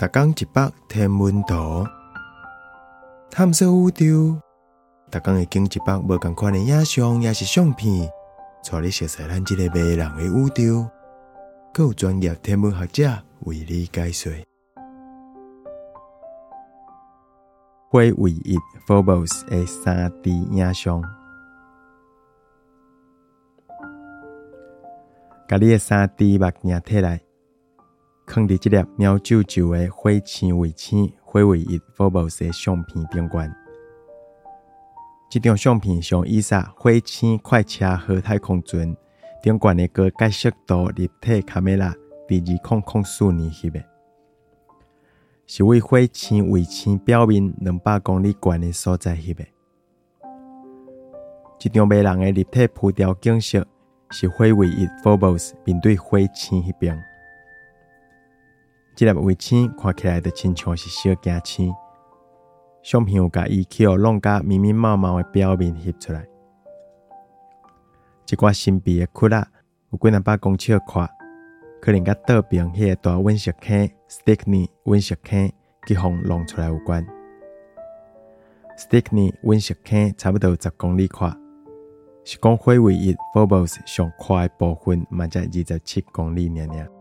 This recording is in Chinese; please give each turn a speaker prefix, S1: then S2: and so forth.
S1: 逐工一百天文图，探索宇宙。逐工会经一百无共款的影像，也是相片，带你熟悉咱即个迷人的宇宙。更有专业天文学者为你解说。灰尾翼 （Phobos） 的三 D 影像，甲你的三 D 目镜摕来，放伫即粒喵啾啾诶火星卫星灰尾翼 （Phobos） 的相片顶端。这张相片上以撒火星快车和太空船顶端的高解析度立体卡梅拉，伫二零零四年翕的。是为火星卫星表面两百公里悬的所在翕的。一张迷人的立体浮雕景色，是火卫一 （Phobos） 面对火星迄边。这粒卫星看起来就亲像是小行星。相片有甲伊去互弄甲密密麻麻的表面翕出来。一寡神秘的窟窿，有几若百公尺宽。可能甲倒边迄个大陨石坑 （Stickney 陨石坑）去互弄出来有关。Stickney 陨石坑差不多十公里宽，是讲火卫一 （Phobos） 上宽的部分，嘛才二十七公里尔尔。